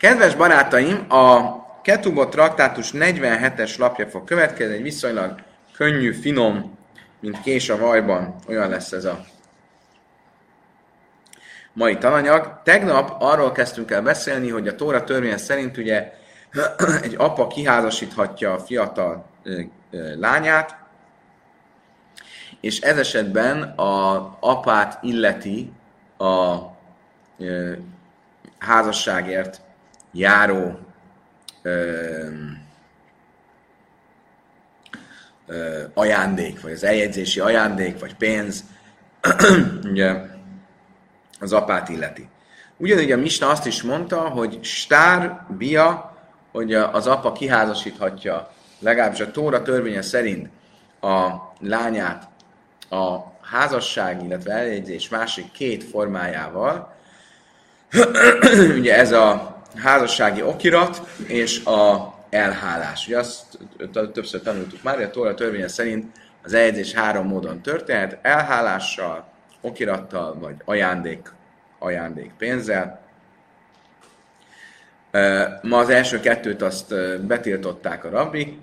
Kedves barátaim, a Ketubot traktátus 47-es lapja fog következni, egy viszonylag könnyű, finom, mint kés a vajban, olyan lesz ez a mai tananyag. Tegnap arról kezdtünk el beszélni, hogy a Tóra törvény szerint ugye egy apa kiházasíthatja a fiatal lányát, és ez esetben a apát illeti a házasságért járó ö, ö, ajándék, vagy az eljegyzési ajándék, vagy pénz, ugye az apát illeti. Ugyanígy a Misna azt is mondta, hogy stár, bia, hogy az apa kiházasíthatja, legalábbis a Tóra törvénye szerint a lányát a házasság, illetve eljegyzés másik két formájával. Ugye ez a házassági okirat és a elhálás. Ugye azt többször tanultuk már, hogy a Tóra törvénye szerint az eljegyzés három módon történhet, elhálással, okirattal, vagy ajándék, ajándék pénzzel. Ma az első kettőt azt betiltották a rabbi,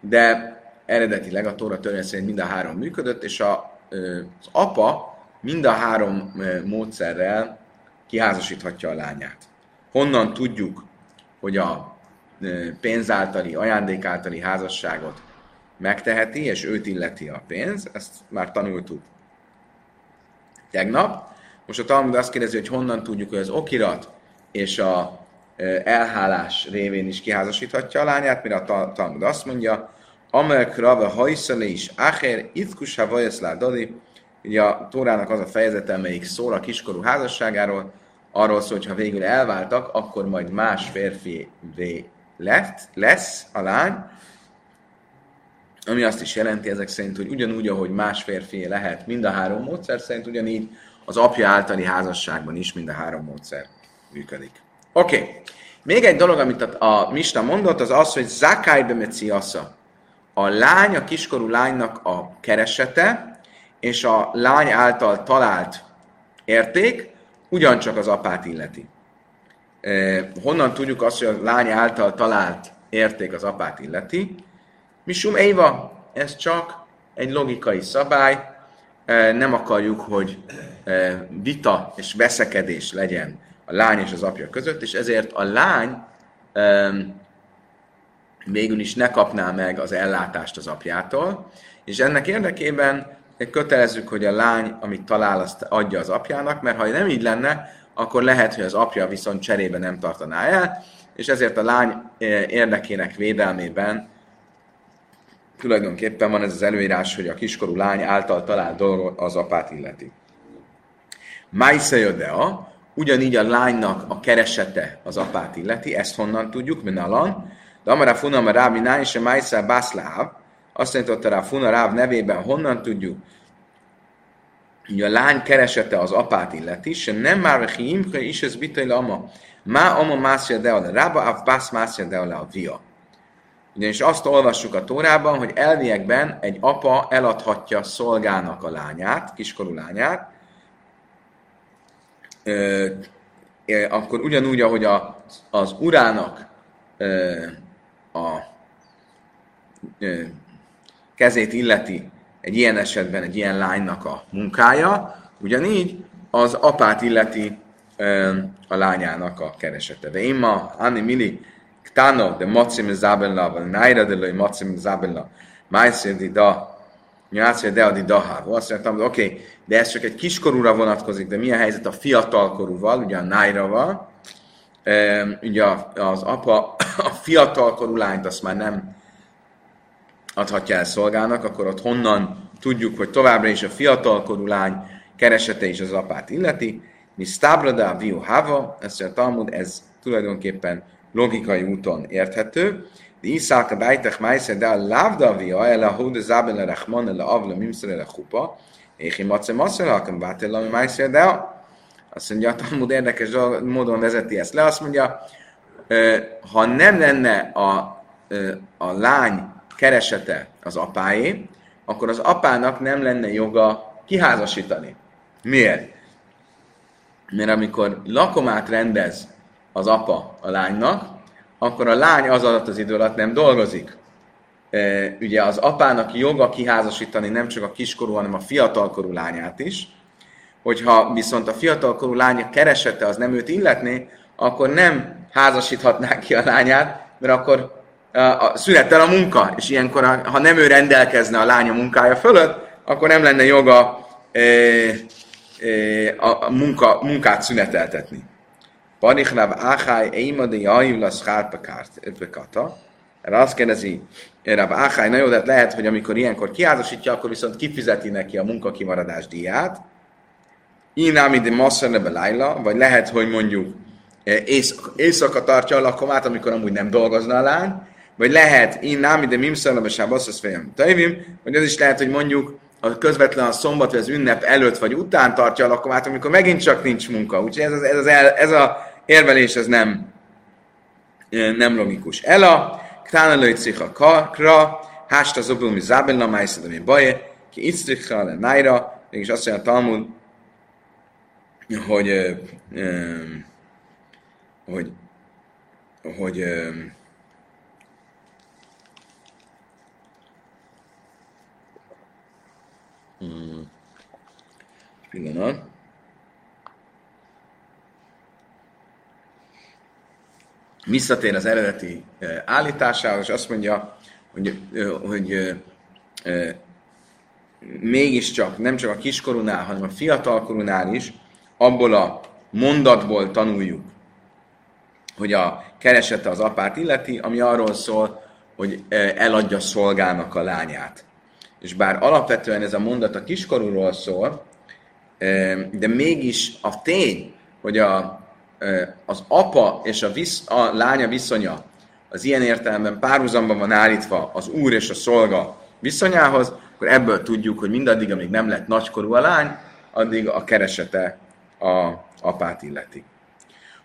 de eredetileg a Tóra törvény szerint mind a három működött, és a, az apa mind a három módszerrel kiházasíthatja a lányát. Honnan tudjuk, hogy a pénz általi, ajándék általi házasságot megteheti, és őt illeti a pénz, ezt már tanultuk tegnap. Most a Talmud azt kérdezi, hogy honnan tudjuk, hogy az okirat és a elhálás révén is kiházasíthatja a lányát, mire a Talmud azt mondja, Amelk Rava hajszale is Acher, Itkus Havajaszlá Dali, ugye a Tórának az a fejezete, amelyik szól a kiskorú házasságáról, arról szól, hogy ha végül elváltak, akkor majd más férfi lett, lesz a lány, ami azt is jelenti ezek szerint, hogy ugyanúgy, ahogy más férfi lehet mind a három módszer szerint, ugyanígy az apja általi házasságban is mind a három módszer működik. Oké. Okay. Még egy dolog, amit a, a Mista mondott, az az, hogy Zakai Bemeciasza. A lány, a kiskorú lánynak a keresete, és a lány által talált érték, ugyancsak az apát illeti. honnan tudjuk azt, hogy a lány által talált érték az apát illeti? Misum Éva, ez csak egy logikai szabály, nem akarjuk, hogy vita és veszekedés legyen a lány és az apja között, és ezért a lány végül is ne kapná meg az ellátást az apjától, és ennek érdekében kötelezzük, hogy a lány, amit talál, azt adja az apjának, mert ha nem így lenne, akkor lehet, hogy az apja viszont cserébe nem tartaná el, és ezért a lány eh, érdekének védelmében tulajdonképpen van ez az előírás, hogy a kiskorú lány által talált dolgot az apát illeti. Májszajodea, ugyanígy a lánynak a keresete az apát illeti, ezt honnan tudjuk, minalan, de amara funam a rábi nány, és a májszá azt tanította rá Funa Ráv nevében, honnan tudjuk, hogy a lány keresete az apát illeti, se nem már hiimke is ez bitai ama. Má ama mászja de a rába, af bász mászja de a via. Ugyanis azt olvassuk a Tórában, hogy elviekben egy apa eladhatja szolgának a lányát, kiskorú lányát, ö, akkor ugyanúgy, ahogy a, az urának ö, a ö, kezét illeti egy ilyen esetben egy ilyen lánynak a munkája, ugyanígy az apát illeti a lányának a keresete. De én ma, Anni Mili, Ktano, de Mocim Zabella, vagy Naira de Loi Mocim Zabella, Májszédi Da, Nyászja de adi dahávó. Azt mondtam, hogy oké, okay, de ez csak egy kiskorúra vonatkozik, de mi a helyzet a fiatalkorúval, ugye a Nairaval? ugye az apa a fiatalkorú lányt azt már nem adhatja el szolgának, akkor ott honnan tudjuk, hogy továbbra is a fiatalkorú lány keresete is az apát illeti. Mi stabrada viu hava, ezt a Talmud, ez tulajdonképpen logikai úton érthető. De iszálka bájtek májsze, de a lávda via, el a hóde zábel rachman, el a avla mimszer el a chupa, éhi mace mace, halkan bátel, ami májsze, de a azt mondja, a Talmud érdekes módon vezeti ezt le, azt mondja, ha nem lenne a, a lány keresete az apáé, akkor az apának nem lenne joga kiházasítani. Miért? Mert amikor lakomát rendez az apa a lánynak, akkor a lány az alatt az idő alatt nem dolgozik. Ugye az apának joga kiházasítani nem csak a kiskorú, hanem a fiatalkorú lányát is. Hogyha viszont a fiatalkorú lánya keresete az nem őt illetné, akkor nem házasíthatná ki a lányát, mert akkor a, szünettel a munka, és ilyenkor, ha nem ő rendelkezne a lánya munkája fölött, akkor nem lenne joga e, e, a, a munka, munkát szüneteltetni. Eima de Jaiv la Bekata. Erre azt kérdezi Rav Achai, na jó, de lehet, hogy amikor ilyenkor kiázasítja, akkor viszont kifizeti neki a munkakimaradás díját. Inámi de Masszerne Laila, vagy lehet, hogy mondjuk éjszaka, éjszaka tartja a lakomát, amikor amúgy nem dolgozna a lány, vagy lehet, én námi de mimszalna be sábasz, fejem tejvim, vagy az is lehet, hogy mondjuk a közvetlen a szombat vagy az ünnep előtt vagy után tartja a lakomát, amikor megint csak nincs munka. Úgyhogy ez, az, ez, az el, ez a érvelés ez nem, nem logikus. Ela, ktána lőjcicha kra, hásta zobul mi zábelna, májszad, ami baje, ki isztricha le nájra, mégis azt mondja a Talmud, hogy, hogy, hogy, hogy Hmm. Pillanat. Visszatér az eredeti eh, állításához, és azt mondja, hogy, eh, hogy eh, mégiscsak nem csak a kiskorunál, hanem a fiatalkorunál is abból a mondatból tanuljuk, hogy a keresete az apát illeti, ami arról szól, hogy eladja szolgának a lányát és bár alapvetően ez a mondat a kiskorúról szól, de mégis a tény, hogy a, az apa és a, visz, a lánya viszonya az ilyen értelemben párhuzamban van állítva az úr és a szolga viszonyához, akkor ebből tudjuk, hogy mindaddig, amíg nem lett nagykorú a lány, addig a keresete a apát illeti.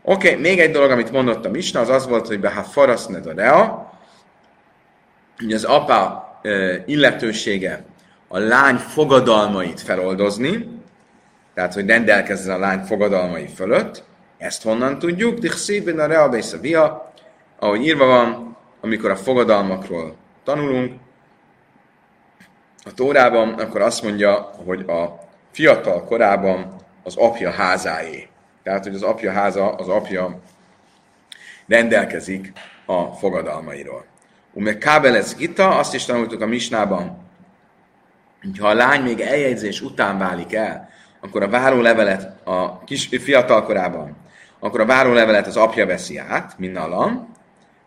Oké, okay, még egy dolog, amit mondott a Misna, az az volt, hogy beha faraszned a rea, hogy az apa illetősége a lány fogadalmait feloldozni, tehát hogy rendelkezzen a lány fogadalmai fölött, ezt honnan tudjuk? Dichszívben a reabész a via, ahogy írva van, amikor a fogadalmakról tanulunk, a Tórában, akkor azt mondja, hogy a fiatal korában az apja házáé. Tehát, hogy az apja háza, az apja rendelkezik a fogadalmairól. Ume kábelez gita, azt is tanultuk a misnában, hogy ha a lány még eljegyzés után válik el, akkor a várólevelet a kis fiatal korában, akkor a várólevelet az apja veszi át, minnalam,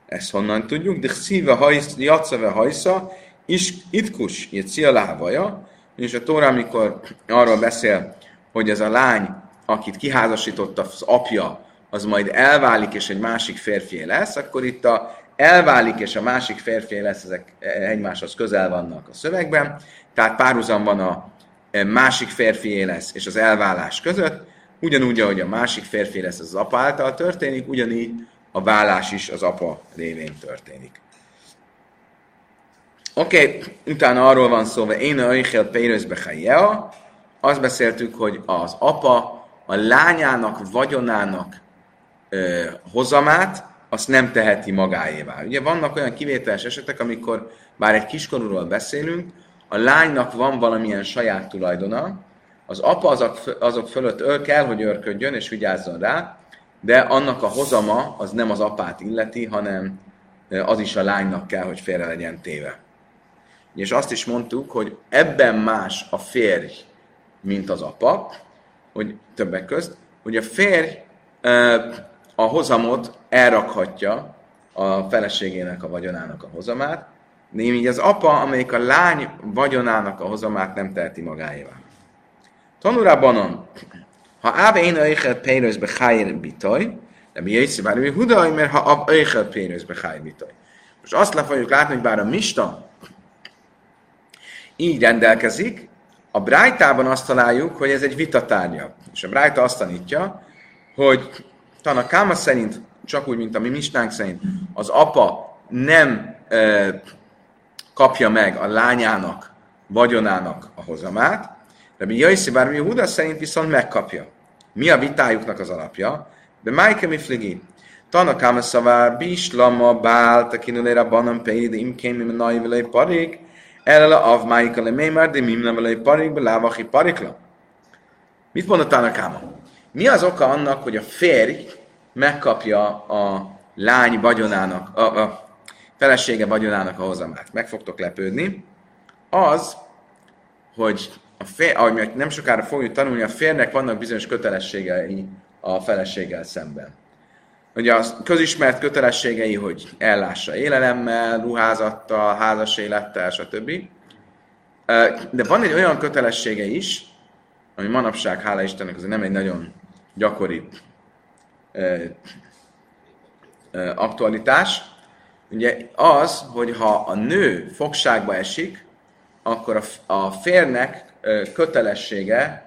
ezt honnan tudjuk, de szíve hajsz, jatszave hajsza, is itkus, itt szia lávaja, és a Tóra, amikor arról beszél, hogy ez a lány, akit kiházasította az apja, az majd elválik, és egy másik férfi lesz, akkor itt a elválik, és a másik férfi lesz, ezek egymáshoz közel vannak a szövegben, tehát párhuzam van a e, másik férfi lesz és az elvállás között, ugyanúgy, ahogy a másik férfi lesz az apa által történik, ugyanígy a vállás is az apa révén történik. Oké, okay, utána arról van szó, hogy én a Eichel Peirözbe azt beszéltük, hogy az apa a lányának, vagyonának ö, hozamát, azt nem teheti magáévá. Ugye vannak olyan kivételes esetek, amikor bár egy kiskorúról beszélünk, a lánynak van valamilyen saját tulajdona, az apa azok, azok fölött ő kell, hogy őrködjön és vigyázzon rá, de annak a hozama az nem az apát illeti, hanem az is a lánynak kell, hogy félre legyen téve. És azt is mondtuk, hogy ebben más a férj, mint az apa, hogy többek közt, hogy a férj a hozamot elrakhatja a feleségének a vagyonának a hozamát, így az apa, amelyik a lány vagyonának a hozamát nem teheti magáévá. Tanulá banon, ha áve én öjjel pénzbe hájr bitaj, de mi jöjjsz, bár mi hudaj, mert ha ab öjjel pénzbe hájr bitaj. Most azt le fogjuk látni, hogy bár a Mista így rendelkezik, a Brájtában azt találjuk, hogy ez egy vitatárgya. És a Brájta azt tanítja, hogy Tanakáma szerint, csak úgy, mint a mi mistánk szerint, az apa nem e, kapja meg a lányának, vagyonának a hozamát, de mi Jöjszi bármi Huda szerint viszont megkapja. Mi a vitájuknak az alapja? De Májke Mifligi. Tanakám szavár, bislama, bál, tekinulére banan peid, imkém, im nai vele parik, erre a avmáika le mémár, de mim vele parik, be lávachi parikla. Mit mondott Tanakáma? Mi az oka annak, hogy a férj megkapja a lány vagyonának, a, a felesége vagyonának a hozamát? Meg fogtok lepődni. Az, hogy a fér, ahogy nem sokára fogjuk tanulni, a férnek vannak bizonyos kötelességei a feleséggel szemben. Ugye a közismert kötelességei, hogy ellássa élelemmel, ruházattal, házas élettel, stb. De van egy olyan kötelessége is, ami manapság, hála Istennek, azért nem egy nagyon gyakori aktualitás. Ugye az, hogy ha a nő fogságba esik, akkor a, a férnek kötelessége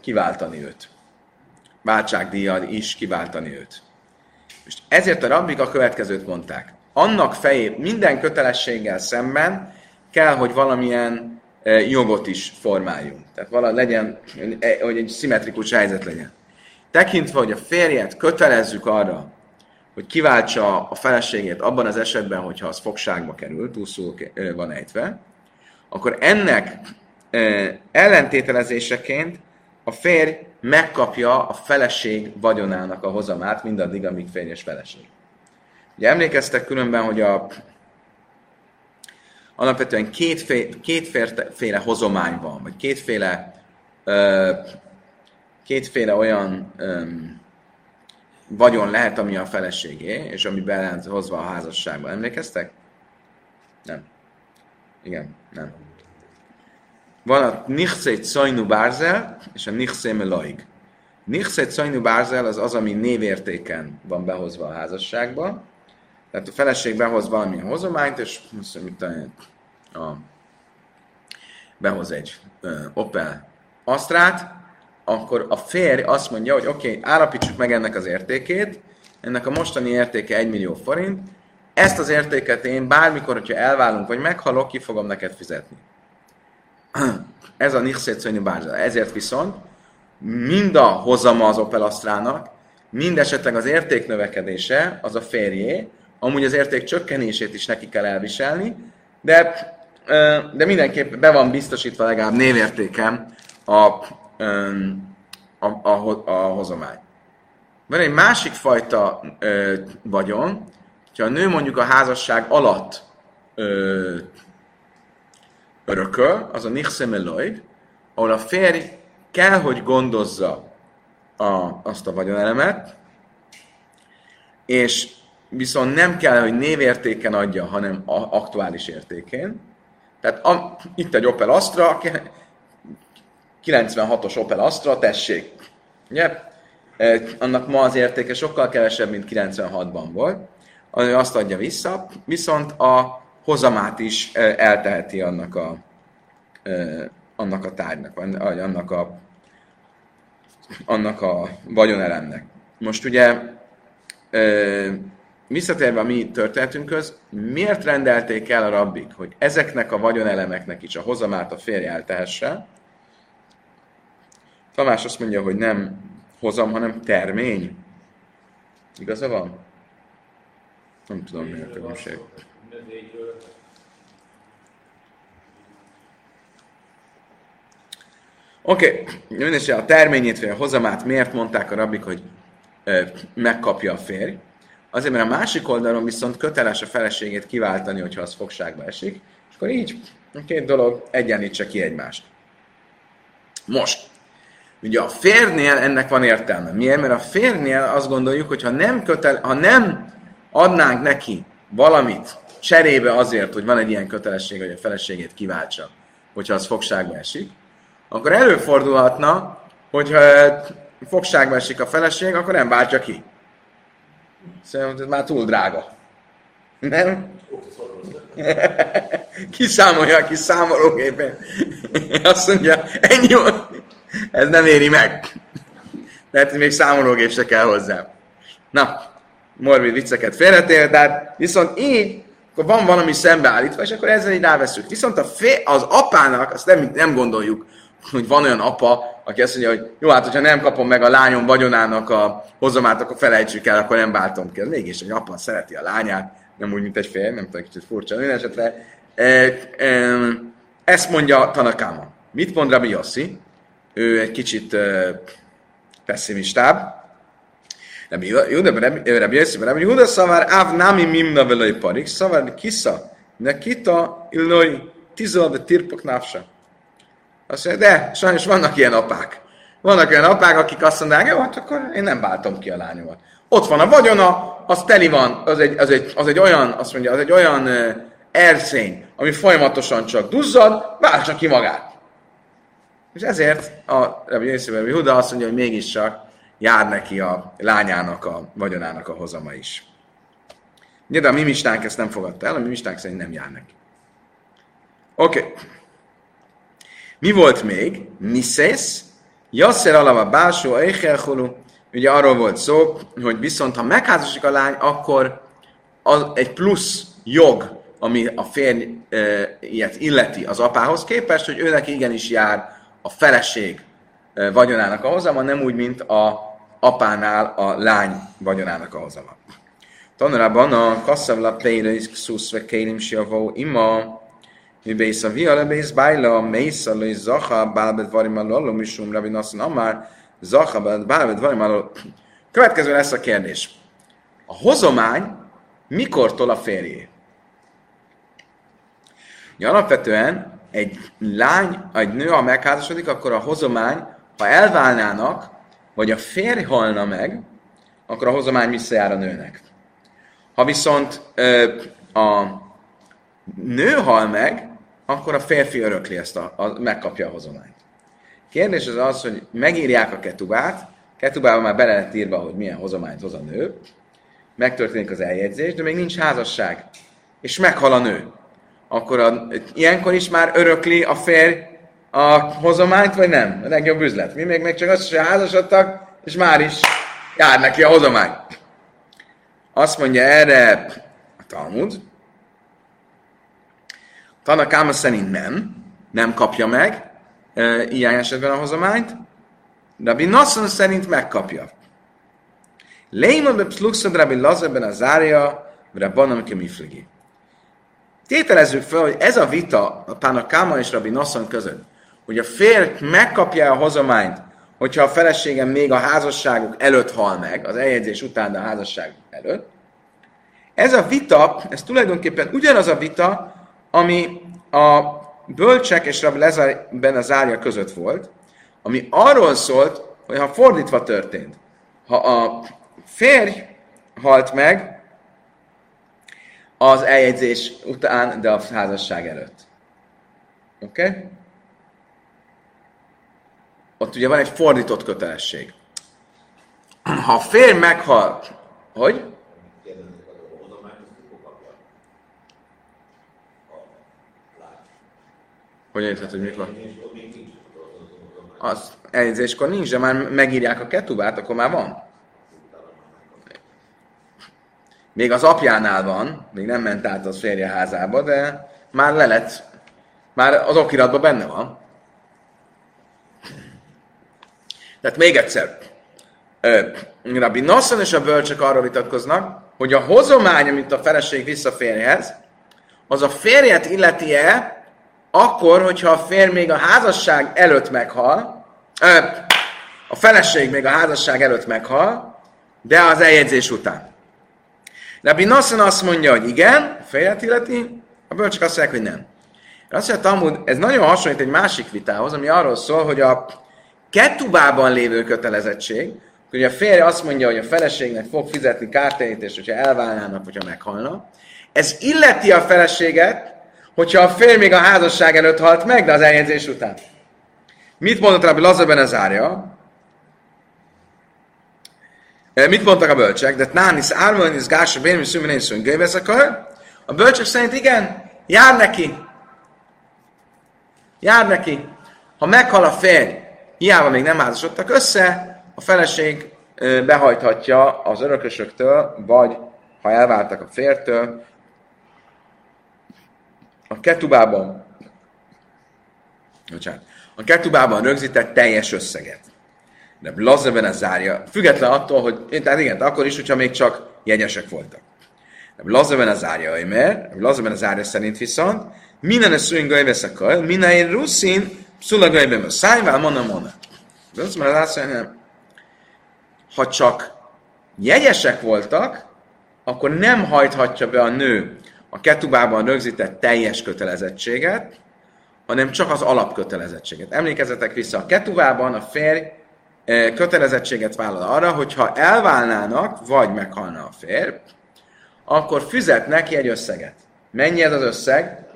kiváltani őt váltságdíjjal is kiváltani őt. Most ezért a rabbik a következőt mondták. Annak fejé minden kötelességgel szemben kell, hogy valamilyen jogot is formáljunk. Tehát vala legyen, hogy egy szimmetrikus helyzet legyen. Tekintve, hogy a férjet kötelezzük arra, hogy kiváltsa a feleségét abban az esetben, hogyha az fogságba kerül, túlszul van ejtve, akkor ennek ellentételezéseként a férj megkapja a feleség vagyonának a hozamát, mindaddig, amíg férjes feleség. Ugye emlékeztek különben, hogy a alapvetően kétféle, kétféle hozomány van, vagy kétféle, ö, kétféle olyan ö, vagyon lehet, ami a feleségé, és ami be hozva a házasságba. Emlékeztek? Nem. Igen, nem. Van a Nichszét Szajnu Bárzel és a Nichszé Melaig. Nichszét Szajnu Bárzel az az, ami névértéken van behozva a házasságba. Tehát a feleség behoz valamilyen hozományt, és mondja, a, behoz egy ö, Opel Astrát, akkor a férj azt mondja, hogy oké, okay, állapítsuk meg ennek az értékét, ennek a mostani értéke 1 millió forint, ezt az értéket én bármikor, hogyha elválunk vagy meghalok, ki fogom neked fizetni. Ez a Nichszétszönyi bárzsa. Ezért viszont mind a hozama az Opel Astrának, mind esetleg az érték növekedése az a férjé, amúgy az érték csökkenését is neki kell elviselni, de, de mindenképp be van biztosítva legalább névértékem a, a, a, a hozomány. Van egy másik fajta ö, vagyon, hogyha a nő mondjuk a házasság alatt ö, örököl, az a Nichsemeloid, ahol a férj kell, hogy gondozza a, azt a vagyonelemet, és viszont nem kell, hogy névértéken adja, hanem a aktuális értékén. Tehát a, itt egy Opel Astra, 96-os Opel Astra, tessék. Ugye? Annak ma az értéke sokkal kevesebb, mint 96-ban volt. Azt adja vissza, viszont a hozamát is elteheti annak a, annak a tárgynak, vagy annak a, annak a vagyonelemnek. Most ugye visszatérve a mi történetünkhöz, miért rendelték el a rabbik, hogy ezeknek a vagyonelemeknek is a hozamát a férj eltehesse? Tamás azt mondja, hogy nem hozam, hanem termény. Igaza van? Nem tudom, mi a különbség. Oké, okay. a terményét vagy a hozamát miért mondták a rabbik, hogy ö, megkapja a férj? Azért, mert a másik oldalon viszont köteles a feleségét kiváltani, hogyha az fogságba esik, és akkor így a két dolog egyenlítse ki egymást. Most, ugye a férnél ennek van értelme. Miért? Mert a férnél azt gondoljuk, hogy ha nem, kötel, ha nem adnánk neki valamit cserébe azért, hogy van egy ilyen kötelesség, hogy a feleségét kiváltsa, hogyha az fogságba esik, akkor előfordulhatna, hogyha fogságba esik a feleség, akkor nem váltja ki. Szerintem ez már túl drága. Nem? Kiszámolja a kis számológépen. Azt mondja, ennyi Ez nem éri meg. Lehet, hogy még számológép se kell hozzá. Na, morbid vicceket félretél, tehát viszont így, akkor van valami szembeállítva, és akkor ezzel így ráveszünk. Viszont a fé, az apának, azt nem, nem gondoljuk, hogy van olyan apa, aki azt mondja, hogy jó, hát hogyha nem kapom meg a lányom vagyonának a hozamát, akkor felejtsük el, akkor nem váltom ki. Mégis egy apa szereti a lányát, nem úgy, mint egy fél, nem tudom, kicsit furcsa. Minden esetre e, e, ezt mondja Tanakáma. Mit mond Rabbi Yossi? Ő egy kicsit pessimistább. Rabbi Yossi, Rabbi Yehuda szavar áv nami mimna velai parik, szavar kisza, ne kita illoi tizol de tirpok návsa. Azt mondja, de sajnos vannak ilyen apák. Vannak olyan apák, akik azt mondják, jó, hát akkor én nem váltom ki a lányomat. Ott van a vagyona, az teli van, az egy, az egy, az egy olyan, azt mondja, az egy olyan erszény, ami folyamatosan csak duzzad, váltsa ki magát. És ezért a Rabbi Yosef Huda azt mondja, hogy mégiscsak jár neki a lányának, a vagyonának a hozama is. Ugye, de a mi mistánk ezt nem fogadta el, a mi mistánk szerint nem jár neki. Oké. Okay. Mi volt még? Miszész, Jasszer alava básó, Eichelchulu. Ugye arról volt szó, hogy viszont ha megházasik a lány, akkor az egy plusz jog, ami a férj illeti az apához képest, hogy őnek igenis jár a feleség vagyonának a hozama, nem úgy, mint a apánál a lány vagyonának a hozama. Tanulában a kasszavla pléris ksuszve kérim siavó ima, mi bész a via lebész bájla, mésza lőj zaha, bálbet varimal lallom is um rabin asszon amár, zaha bálbet varimal Következő lesz a kérdés. A hozomány mikortól a férjé? Ja, alapvetően egy lány, egy nő, ha megházasodik, akkor a hozomány, ha elválnának, vagy a férj halna meg, akkor a hozomány visszajár a nőnek. Ha viszont ö, a nő hal meg, akkor a férfi örökli ezt a, a megkapja a hozományt. Kérdés az az, hogy megírják a ketubát, ketubában már bele lett írva, hogy milyen hozományt hoz a nő, megtörténik az eljegyzés, de még nincs házasság, és meghal a nő. Akkor a, ilyenkor is már örökli a férj a hozományt, vagy nem? A legjobb üzlet. Mi még, még csak azt, hogy házasodtak, és már is jár neki a hozomány. Azt mondja erre a Talmud, Tanakáma szerint nem, nem kapja meg e, ilyen esetben a hozományt, Rabbi Nasson szerint megkapja. Leimon be pszluxad Rabbi Lazarben a zárja, Rabbanam kemifligi. Tételezzük fel, hogy ez a vita a Tanakáma és Rabbi Nasson között, hogy a férj megkapja a hozományt, hogyha a feleségem még a házasságuk előtt hal meg, az eljegyzés után, de a házasság előtt. Ez a vita, ez tulajdonképpen ugyanaz a vita, ami a bölcsek és Rabbi Lezár ben az árja között volt, ami arról szólt, hogy ha fordítva történt, ha a férj halt meg az eljegyzés után, de a házasság előtt. Oké? Okay? Ott ugye van egy fordított kötelesség. Ha a férj meghal, hogy? Hogy érted, hogy mikor? Az eljegyzéskor nincs, de már megírják a ketubát, akkor már van. Még az apjánál van, még nem ment át az férje házába, de már le lett, már az okiratban benne van. Tehát még egyszer, Rabbi Nassan és a bölcsök arra vitatkoznak, hogy a hozomány, amit a feleség vissza férjhez, az a férjet illeti-e, akkor, hogyha a férj még a házasság előtt meghal, a feleség még a házasság előtt meghal, de az eljegyzés után. Rabbi Nassan azt mondja, hogy igen, a férjet illeti, a bölcsök azt mondják, hogy nem. Azt mondja, Talmud, ez nagyon hasonlít egy másik vitához, ami arról szól, hogy a ketubában lévő kötelezettség, hogy a férj azt mondja, hogy a feleségnek fog fizetni kártérítést, hogyha elválnának, hogyha meghalnak. Ez illeti a feleséget, hogyha a férj még a házasság előtt halt meg, de az eljegyzés után. Mit mondott Rabbi Lazar ez árja? Eh, mit mondtak a bölcsek? De nánis ármonis gása bérmi szüminészünk akar? A bölcsek szerint igen, jár neki. Jár neki. Ha meghal a férj, hiába még nem házasodtak össze, a feleség eh, behajthatja az örökösöktől, vagy ha elváltak a fértől, a ketubában, bocsánat, a ketubában rögzített teljes összeget. De Lazeben ez zárja, független attól, hogy, tehát igen, akkor is, hogyha még csak jegyesek voltak. De Lazeben ez zárja, mert Lazeben ez zárja szerint viszont, minden ez szűn gajveszakaj, minden ruszin, szula gajvem a szájvál, mona mona. De az ha csak jegyesek voltak, akkor nem hajthatja be a nő a ketubában rögzített teljes kötelezettséget, hanem csak az alapkötelezettséget. Emlékezzetek vissza, a ketubában a férj kötelezettséget vállal arra, hogy ha elválnának, vagy meghalna a férj, akkor fizet egy összeget. Mennyi ez az összeg?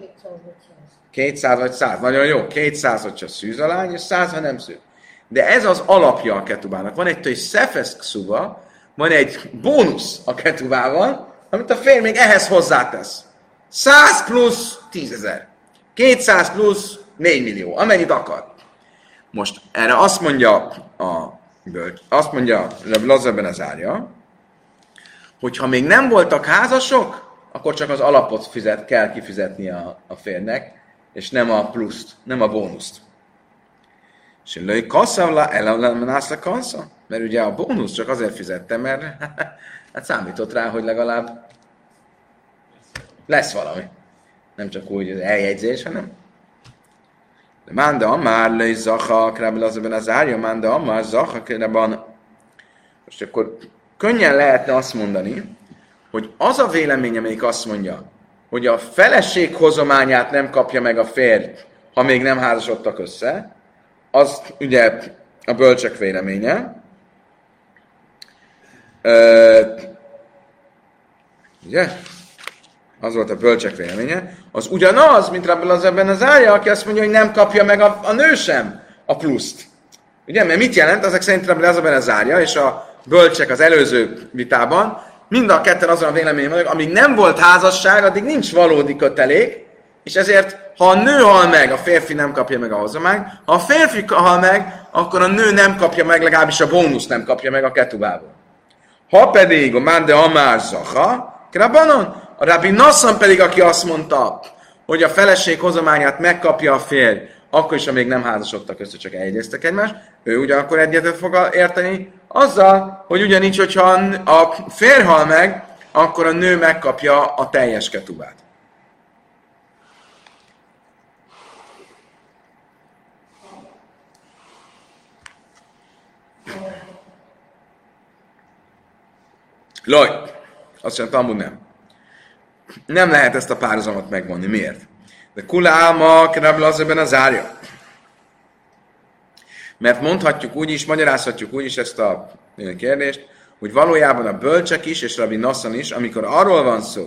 200 vagy 100. Nagyon jó. 200, hogyha szűz a lány, és 100, ha nem szűz. De ez az alapja a ketubának. Van egy szefesz szuba, van egy bónusz a ketubával, amit a férj még ehhez hozzátesz. 100 plusz 10 ezer. 200 plusz 4 millió, amennyit akar. Most erre azt mondja a bölcs, azt mondja Lazarben az árja, hogy ha még nem voltak házasok, akkor csak az alapot fizet, kell kifizetni a, a férnek, és nem a pluszt, nem a bónuszt. És lőj kasszavla, elamenász a kassza? Mert ugye a bónusz csak azért fizette, mert hát számított rá, hogy legalább lesz valami. Nem csak úgy az eljegyzés, hanem de manda már le zacha, krábel az ebben az árja, manda amár zacha, krábban. Most akkor könnyen lehetne azt mondani, hogy az a vélemény, amelyik azt mondja, hogy a feleség hozományát nem kapja meg a férj, ha még nem házasodtak össze, az ugye a bölcsek véleménye. Ö, ugye? Az volt a bölcsek véleménye. Az ugyanaz, mint Rabbi az ebben az árja, aki azt mondja, hogy nem kapja meg a, a nő sem a pluszt. Ugye? Mert mit jelent? Ezek szerint Rabbi az ebben az árja, és a bölcsek az előző vitában, mind a ketten azon a véleményen vannak, amíg nem volt házasság, addig nincs valódi kötelék, és ezért, ha a nő hal meg, a férfi nem kapja meg a hozományt, ha a férfi hal meg, akkor a nő nem kapja meg, legalábbis a bónusz nem kapja meg a ketubából. Ha pedig a mande amár zaha, krabanon, a rabbi Nassan pedig, aki azt mondta, hogy a feleség hozományát megkapja a férj, akkor is, amíg nem házasodtak össze, csak egyeztek egymást, ő ugyanakkor egyetet fog érteni azzal, hogy ugyanígy, hogyha a férj hal meg, akkor a nő megkapja a teljes ketubát. Loj, azt mondja, amúgy nem. Nem lehet ezt a párhuzamot megvonni. Miért? De kula álma, az ebben az árja. Mert mondhatjuk úgy is, magyarázhatjuk úgy is ezt a kérdést, hogy valójában a bölcsek is, és Rabbi Nassan is, amikor arról van szó,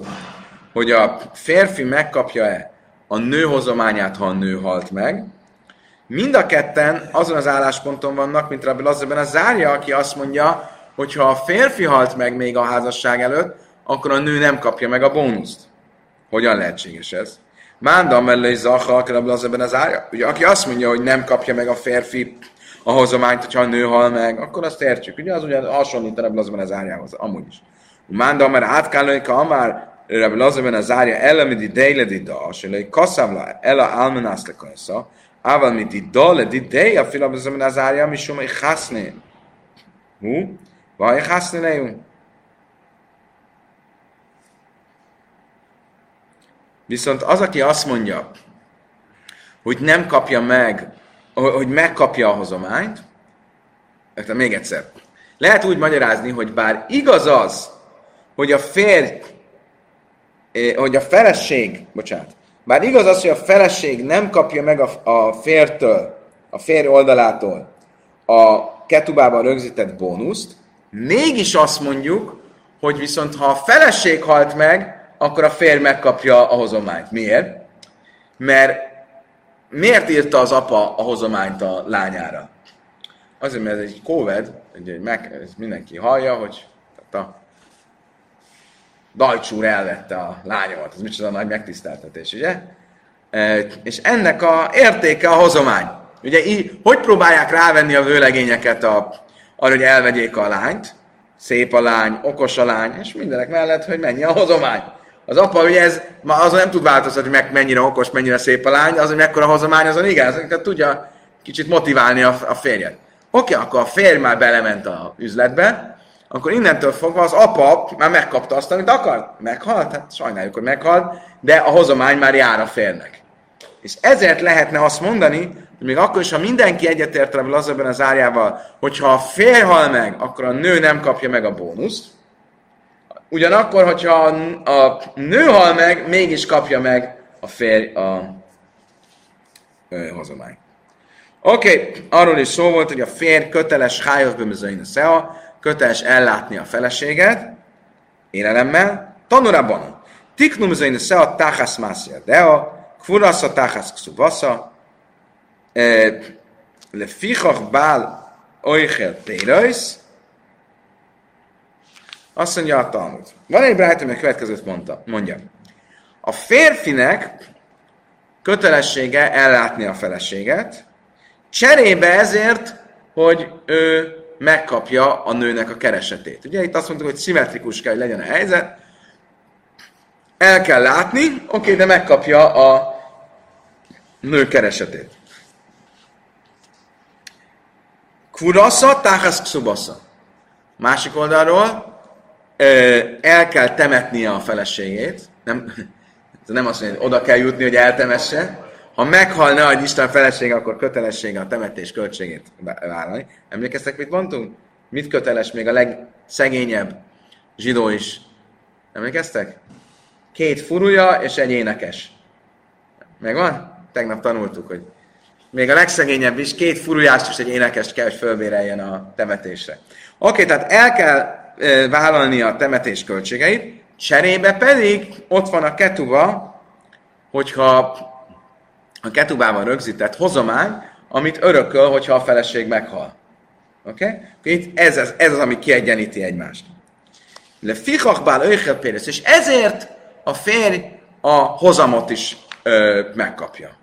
hogy a férfi megkapja-e a nő hozományát, ha a nő halt meg, mind a ketten azon az állásponton vannak, mint Rabbi Lazarben a zárja, aki azt mondja, hogy ha a férfi halt meg még a házasság előtt, akkor a nő nem kapja meg a bónuszt. Hogyan lehetséges ez? Mánda mellé zaha, ebben az árja. Ugye, aki azt mondja, hogy nem kapja meg a férfi a hozományt, hogyha a nő hal meg, akkor azt értjük. Ugye az ugye hasonlít a Rebbe az árjához, amúgy is. Mánda, mert átkálőika, amár Rebbe Lazarben az árja, elamidi dejledi da, se lej kaszavla, ela almenász le kajsza, ával mit di da, le di dej, a filabban az árja, mi sumai haszné. Hú? Vaj haszné lejünk? Viszont az, aki azt mondja, hogy nem kapja meg, hogy megkapja a hozományt, tehát még egyszer, lehet úgy magyarázni, hogy bár igaz az, hogy a férj, eh, hogy a feleség, bocsánat, bár igaz az, hogy a feleség nem kapja meg a, a fértől, a férj oldalától a ketubában rögzített bónuszt, mégis azt mondjuk, hogy viszont ha a feleség halt meg, akkor a férj megkapja a hozományt. Miért? Mert miért írta az apa a hozományt a lányára? Azért, mert ez egy kóved, egy, meg, ez mindenki hallja, hogy a Dajcsúr elvette a lányomat. Ez micsoda nagy megtiszteltetés, ugye? E, és ennek a értéke a hozomány. Ugye így, hogy próbálják rávenni a vőlegényeket a, arra, hogy elvegyék a lányt? Szép a lány, okos a lány, és mindenek mellett, hogy mennyi a hozomány. Az apa ugye ez, ma azon nem tud változtatni, hogy meg mennyire okos, mennyire szép a lány, az, hogy mekkora hozomány, azon igen, tehát tudja kicsit motiválni a, a férjet. Oké, akkor a férj már belement a üzletbe, akkor innentől fogva az apa már megkapta azt, amit akart. Meghalt? Hát sajnáljuk, hogy meghalt, de a hozomány már jár a férnek. És ezért lehetne azt mondani, hogy még akkor is, ha mindenki egyetért az ebben az árjával, hogyha a férj hal meg, akkor a nő nem kapja meg a bónuszt. Ugyanakkor, hogyha a, nő hal meg, mégis kapja meg a férj a hozomány. Oké, okay. arról is szó volt, hogy a férj köteles hájov bömözöin a szea, köteles ellátni a feleséget, élelemmel, tanulában. Tiknum zöin a szea táhász mászja dea, kvurasza táhász kszubasza, le fichach bál oichel pérajsz, azt mondja a Talmud. Van egy brájt, ami a következőt mondta, mondja. A férfinek kötelessége ellátni a feleséget, cserébe ezért, hogy ő megkapja a nőnek a keresetét. Ugye itt azt mondtuk, hogy szimmetrikus kell, hogy legyen a helyzet, el kell látni, oké, de megkapja a nő keresetét. Kurasza, táhasz kszubasza. Másik oldalról el kell temetnie a feleségét, nem, nem azt mondja, hogy oda kell jutni, hogy eltemesse, ha meghalna egy Isten felesége, akkor kötelessége a temetés költségét vállalni. Emlékeztek, mit mondtunk? Mit köteles még a legszegényebb zsidó is? Emlékeztek? Két furúja és egy énekes. Megvan? Tegnap tanultuk, hogy még a legszegényebb is két furujást és egy énekest kell, hogy fölbéreljen a temetésre. Oké, tehát el kell e, vállalni a temetés költségeit, cserébe pedig ott van a ketuba, hogyha a ketubában rögzített hozomány, amit örököl, hogyha a feleség meghal. Oké? Okay? Ez, ez, ez az, ami kiegyeníti egymást. Le fichachbál öjhelpérez, és ezért a férj a hozamot is ö, megkapja.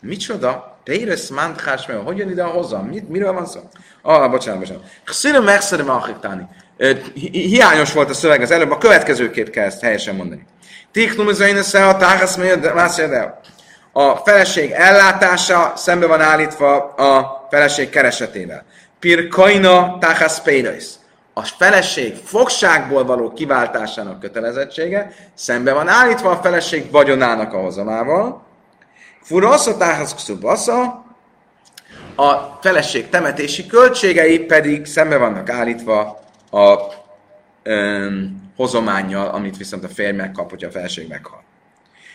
Micsoda? Pérez mandhás meg, hogy jön ide a? Mit, miről van szó? Ah, bocsánat, bocsánat. Színem megszerem a Hiányos volt a szöveg az előbb, a következőképp kell ezt helyesen mondani. Tiknum zainese a táhasz A feleség ellátása szembe van állítva a feleség keresetével. Pirkaina pénais. A feleség fogságból való kiváltásának kötelezettsége szembe van állítva a feleség vagyonának a hozamával. Furasza táhasz kszubasza, a feleség temetési költségei pedig szembe vannak állítva a um, hozományjal, amit viszont a férj megkap, hogyha a felség meghal.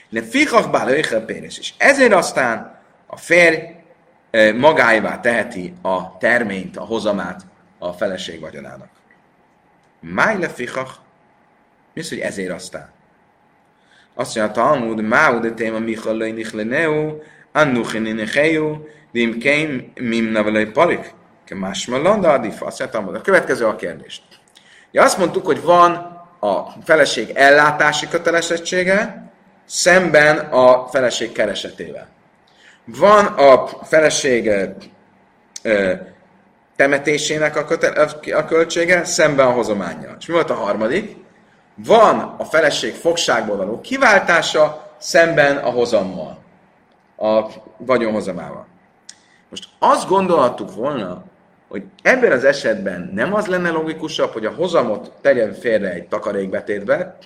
Le fichach bál pénz, és ezért aztán a férj magáévá teheti a terményt, a hozamát a feleség vagyonának. Máj le fichach, mi az, hogy ezért aztán? Azt mondja a Talmud, máu de téma michal le nichleneu, annuchin inecheu, dim keim mim navelei parik, ke más malanda adif. Azt mondja a Talmud, a következő a kérdést. Ja, azt mondtuk, hogy van a feleség ellátási kötelezettsége szemben a feleség keresetével. Van a feleség ö, temetésének a, köte, a költsége szemben a hozományjal. És mi volt a harmadik? Van a feleség fogságból való kiváltása szemben a hozammal, a vagyonhozamával. Most azt gondolhattuk volna, hogy ebben az esetben nem az lenne logikusabb, hogy a hozamot tegyen félre egy takarékbetétbe,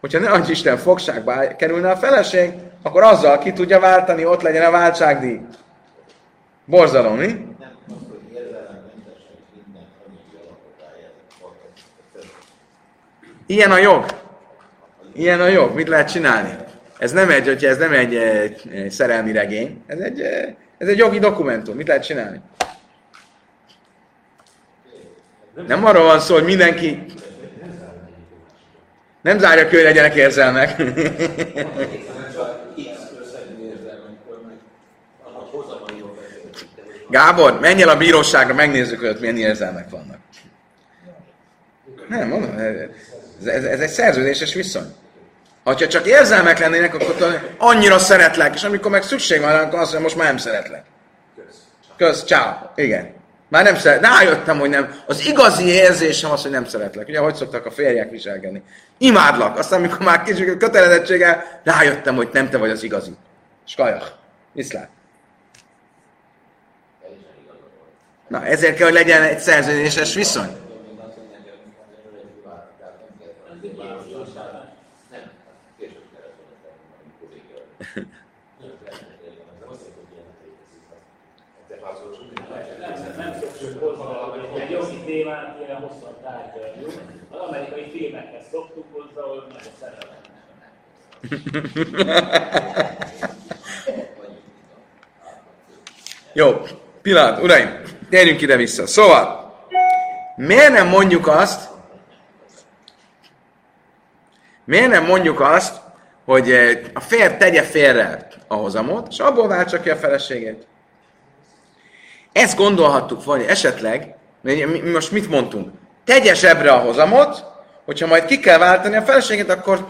hogyha ne adj Isten fogságba kerülne a feleség, akkor azzal ki tudja váltani, ott legyen a váltságdíj. Borzalom, mi? Ilyen a jog. Ilyen a jog. Mit lehet csinálni? Ez nem egy, hogyha ez nem egy, egy, egy szerelmi regény, ez egy, ez egy jogi dokumentum. Mit lehet csinálni? Nem arról van szó, hogy mindenki nem zárja ki, hogy legyenek érzelmek. Gábor, menj el a bíróságra, megnézzük, hogy ott milyen érzelmek vannak. Nem, mondom, ez, ez, ez egy szerződéses viszony. Ha csak érzelmek lennének, akkor annyira szeretlek, és amikor meg szükség van, akkor azt mondja, most már nem szeretlek. Kösz, ciao. Igen. Már nem szeret, rájöttem, hogy nem. Az igazi érzésem az, hogy nem szeretlek. Ugye, hogy szoktak a férjek viselkedni? Imádlak. Aztán, amikor már kicsit kötelezettsége, rájöttem, hogy nem te vagy az igazi. Skajach. Viszlát. Na, ezért kell, hogy legyen egy szerződéses viszony. Egy jogi témát ilyen hosszan tárgyaljuk. Az amerikai filmekhez szoktuk hozzá, ahol nagyon szeretem. Jó, pillanat, uraim, térjünk ide vissza. Szóval, miért nem mondjuk azt, miért nem mondjuk azt, hogy eh, a férj tegye félre a hozamot, és abból váltsa ki a feleségét. Ezt gondolhattuk volna, esetleg, mi most mit mondtunk? Tegye zsebre a hozamot, hogyha majd ki kell váltani a feleséget, akkor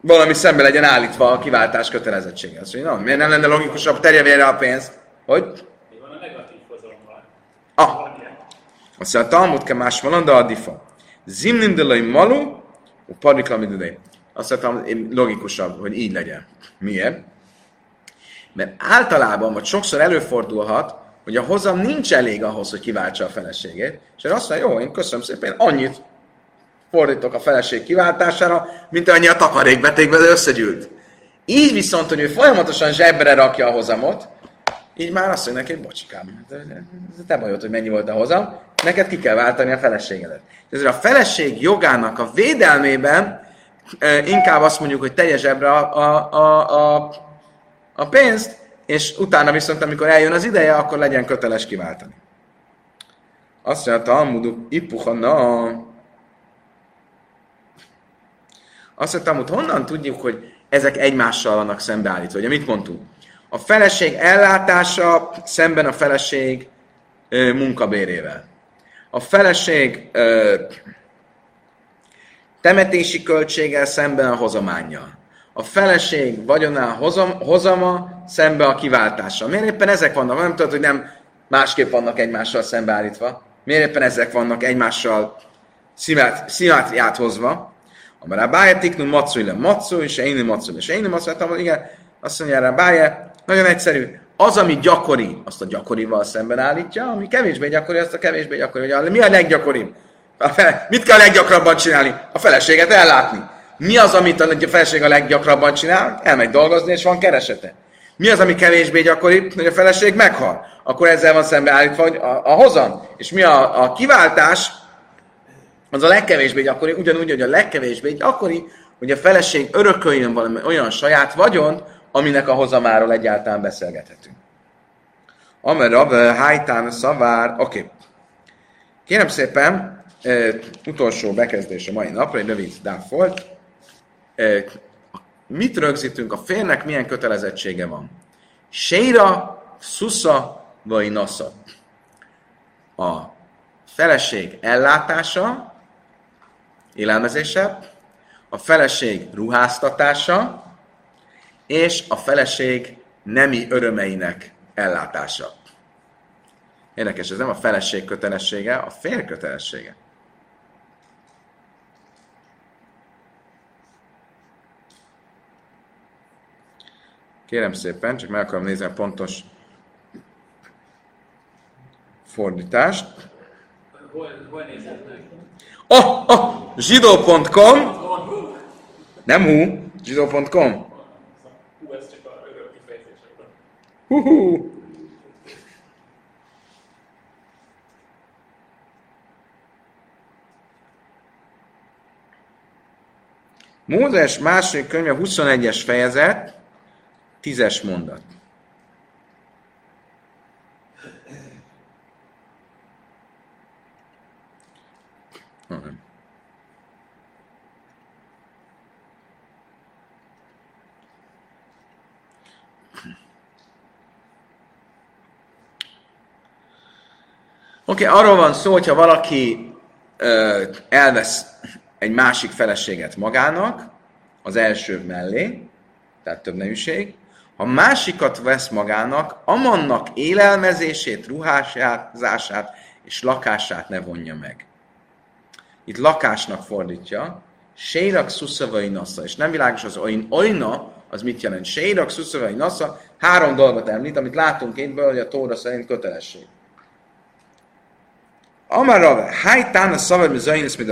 valami szembe legyen állítva a kiváltás kötelezettsége. Azt mondja, na, miért nem lenne logikusabb, terje vére a pénzt? Hogy? Mi van a negatív hozammal? Ah, azt mondja, a Talmud ke más valanda a difa. Zimnin delai malu, u pariklamidudai. Azt mondtam, logikusabb, hogy így legyen. Miért? Mert általában, vagy sokszor előfordulhat, hogy a hozam nincs elég ahhoz, hogy kiváltsa a feleségét, és ő azt mondja, jó, én köszönöm szépen, annyit fordítok a feleség kiváltására, mint annyi a takarékbetékben összegyűlt. Így viszont, hogy ő folyamatosan zsebre rakja a hozamot, így már azt mondja neki, bocsikám, ez te bajod, hogy mennyi volt a hozam, neked ki kell váltani a feleségedet. Ezért a feleség jogának a védelmében e, inkább azt mondjuk, hogy teljes zsebre a, a, a, a, a pénzt, és utána viszont, amikor eljön az ideje, akkor legyen köteles kiváltani. Azt mondja, Talmud ipuha na. Azt mondja, Talmud, honnan tudjuk, hogy ezek egymással vannak szembeállítva? Ugye mit mondtunk? A feleség ellátása szemben a feleség ö, munkabérével. A feleség ö, temetési költséggel szemben a hozományjal. A feleség vagyonál hozam, hozama szembe a kiváltással. Miért éppen ezek vannak? Nem tudod, hogy nem másképp vannak egymással szembeállítva. Miért éppen ezek vannak egymással szimát- szimátriát hozva? Amara bája tiknu macu le macu, és én macu, és én macu, hát igen, azt mondja rá bája, nagyon egyszerű. Az, ami gyakori, azt a gyakorival szemben állítja, ami kevésbé gyakori, azt a kevésbé gyakori. Hogy mi a leggyakoribb? A fele, mit kell a leggyakrabban csinálni? A feleséget ellátni. Mi az, amit a feleség a leggyakrabban csinál? Elmegy dolgozni, és van keresete. Mi az, ami kevésbé gyakori, hogy a feleség meghal? Akkor ezzel van szembe állítva, hogy a, a hozam. És mi a, a kiváltás? Az a legkevésbé gyakori, ugyanúgy, hogy a legkevésbé gyakori, hogy a feleség örököljön valami olyan saját vagyont, aminek a hozamáról egyáltalán beszélgethetünk. Amer Rav Hájtán Szavár, oké. Okay. Kérem szépen, e, utolsó bekezdés a mai napra, egy rövid dáv volt. Mit rögzítünk? A férnek milyen kötelezettsége van? Séra, szusza, vagy nasza. A feleség ellátása, élelmezése, a feleség ruháztatása, és a feleség nemi örömeinek ellátása. Érdekes, ez nem a feleség kötelessége, a fér kötelessége. Kérem szépen, csak meg akarom nézni a pontos fordítást. Hol, hol? Oh, oh, zsidó.com Nem hú, zsidó.com Hú, ez csak a örök kifejezésekben. Hú-hú. Mózes második könyve 21-es fejezet, 10-es mondat. Oké, okay, arról van szó, hogyha valaki ö, elvesz egy másik feleséget magának, az első mellé, tehát több neműség, ha másikat vesz magának, amannak élelmezését, ruházását és lakását ne vonja meg. Itt lakásnak fordítja, Sérak szuszavai nasza, és nem világos az oin oina, az mit jelent? Sérak szuszavai nasza, három dolgot említ, amit látunk étből, hogy a Tóra szerint kötelesség. Amar Rave, hájtán a szavad mi zajnesz mi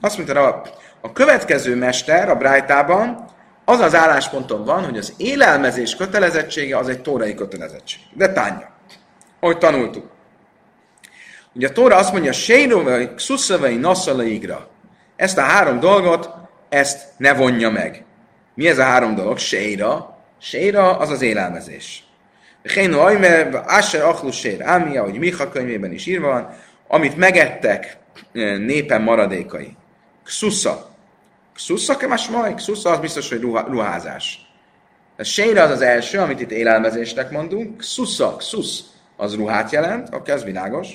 Azt mondta Rave, a következő mester a Brájtában az az állásponton van, hogy az élelmezés kötelezettsége az egy tórai kötelezettség. De tánja. Ahogy tanultuk. Ugye a Tóra azt mondja, Seirovai, Szuszavai, Nasszalaigra. Ezt a három dolgot, ezt ne vonja meg. Mi ez a három dolog? Seira. Seira az az élelmezés. Hénu Ajmer, Asher Achlu Sér, Ámia, ahogy Micha könyvében is írva van, amit megettek eh, népen maradékai. Xusza. Xusza kemes maj? Xusza az biztos, hogy ruha, ruházás. A Séra az az első, amit itt élelmezésnek mondunk. Xusza, xusz, az ruhát jelent, oké, ez világos.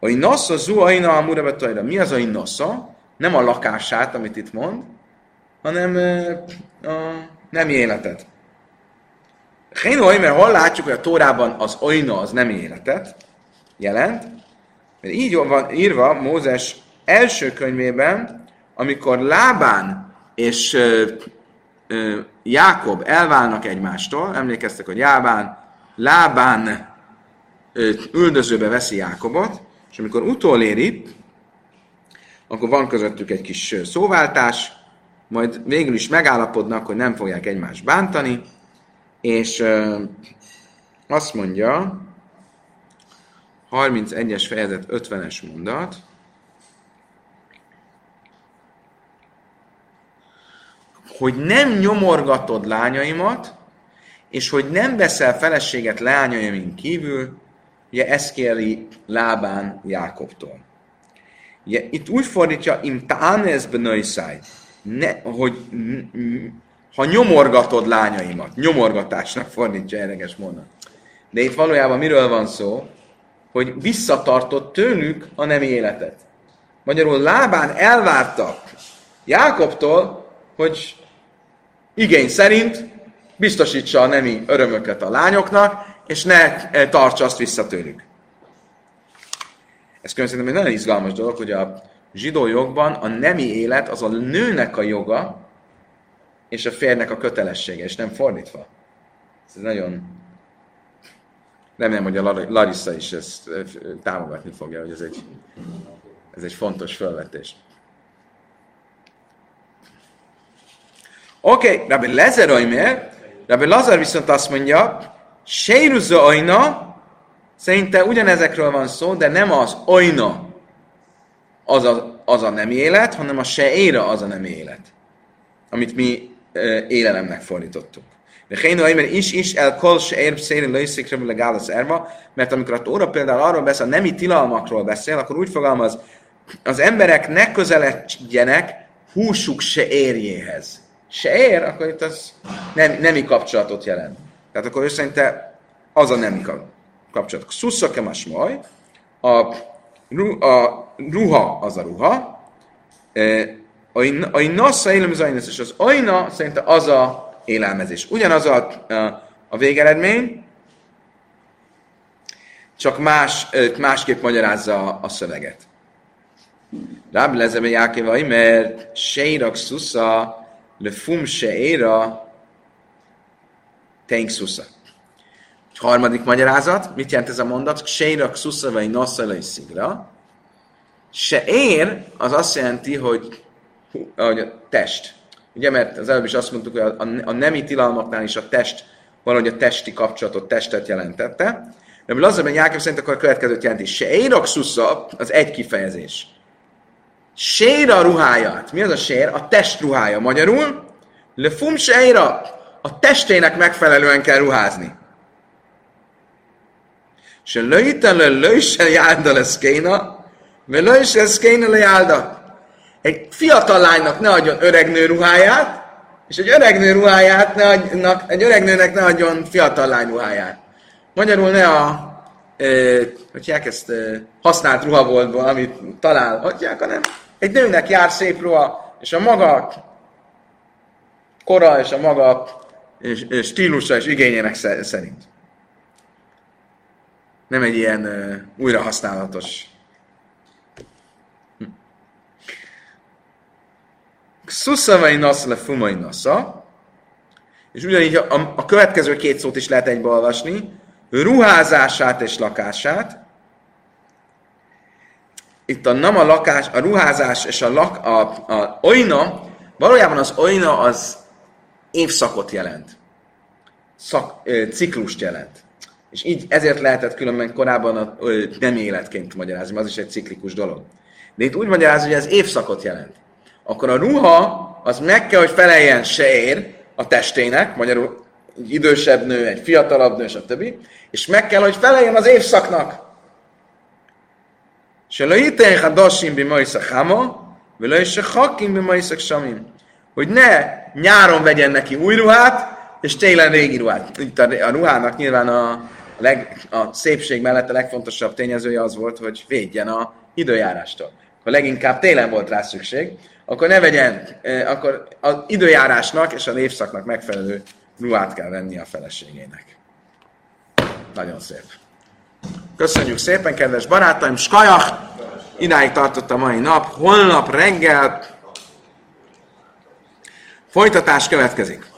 A inosza zu aina amura Mi az a inosza? Nem a lakását, amit itt mond, hanem a nem életet. Hénoi, mert hol látjuk, hogy a Tórában az oina az nem életet jelent, mert így van írva Mózes első könyvében, amikor Lábán és ö, Jákob elválnak egymástól, emlékeztek, hogy Lábán ö, üldözőbe veszi Jákobot, és amikor utoléri, akkor van közöttük egy kis szóváltás, majd végül is megállapodnak, hogy nem fogják egymást bántani, és azt mondja, 31-es fejezet 50-es mondat, hogy nem nyomorgatod lányaimat, és hogy nem veszel feleséget lányaimin kívül, ugye ezt kéri Lábán Jákobtól. Ugye, itt úgy fordítja, im tánez benöjszáj, hogy ha nyomorgatod lányaimat, nyomorgatásnak fordítja ereges mondat. De itt valójában miről van szó? Hogy visszatartott tőlük a nem életet. Magyarul Lábán elvárta Jákobtól, hogy igény szerint biztosítsa a nemi örömöket a lányoknak, és ne eh, tartsa azt vissza tőlük. Ez szerintem egy nagyon izgalmas dolog, hogy a zsidó jogban a nemi élet az a nőnek a joga, és a férnek a kötelessége, és nem fordítva. Ez nagyon... Remélem, hogy a Larissa is ezt eh, támogatni fogja, hogy ez egy, ez egy fontos felvetés. Oké, okay, Rabbi Lezer Oimer, Rabbi Lazar viszont azt mondja, Seiruza Oina, szerinte ugyanezekről van szó, de nem az Oina az a, az a nem élet, hanem a Seira az a nem élet, amit mi e, élelemnek fordítottuk. De Hénu Aimer is is el kol seir széri lőszikre erva, mert amikor a Tóra például arról beszél, a nemi tilalmakról beszél, akkor úgy fogalmaz, az emberek ne közeledjenek húsuk se érjéhez. Se ér, akkor itt az nem, nemi kapcsolatot jelent. Tehát akkor ő szerinte az a nemi kapcsolat. Szussza kemas maj, a, a ruha az a ruha, e, a nasza élelmező és az ajna szerinte az a élelmezés. Ugyanaz a, a, a végeredmény, csak más, másképp magyarázza a szöveget. Ráb lezebe Jákévai, mert seirak szusza, le fum se éra, Teinkszusza. Harmadik magyarázat, mit jelent ez a mondat? Seirak szusza vagy nasszalai szigra. Se ér, az azt jelenti, hogy, hogy a test. Ugye, mert az előbb is azt mondtuk, hogy a, a, a nemi tilalmaknál is a test valahogy a testi kapcsolatot, testet jelentette. De Lazarben Jákob szerint akkor a következőt jelenti. Se érak szusza, az egy kifejezés. Sér a ruháját. Mi az a sér? A test ruhája. Magyarul, le fum séra, a testének megfelelően kell ruházni. Se lőjten le lőjsen járda lesz kéna, mert lőjsen kéna le járda. Egy fiatal lánynak ne adjon öreg nő ruháját, és egy öreg nő ruháját ne adjon, egy öreg nőnek ne adjon fiatal lány ruháját. Magyarul ne a hogy ezt használt ruhaboltból, amit találhatják, hanem egy nőnek jár szép ruha, és a maga kora és a maga stílusa és igényének szerint. Nem egy ilyen uh, újrahasználatos. Hm. Szuszavai nasz le fumai nasza, és ugyanígy a, a következő két szót is lehet egybe olvasni, ruházását és lakását, itt a nem a lakás, a ruházás és a, lak, a, a oina, valójában az oina az évszakot jelent. Szak, ö, ciklust jelent. És így ezért lehetett különben korábban a, ö, nem életként magyarázni, az is egy ciklikus dolog. De itt úgy magyarázni, hogy ez évszakot jelent. Akkor a ruha az meg kell, hogy feleljen sér a testének, magyarul egy idősebb nő, egy fiatalabb nő, stb. És meg kell, hogy feleljen az évszaknak. Majszak hama, vele is se hakim bi majszak samim. Hogy ne nyáron vegyen neki új ruhát, és télen régi ruhát. Itt a, a ruhának nyilván a, leg, a szépség mellett a legfontosabb tényezője az volt, hogy védjen a időjárástól. Ha leginkább télen volt rá szükség, akkor ne vegyen, akkor az időjárásnak és a évszaknak megfelelő ruhát kell venni a feleségének. Nagyon szép. Köszönjük szépen, kedves barátaim! Skajach! Idáig tartott a mai nap. Holnap reggel folytatás következik.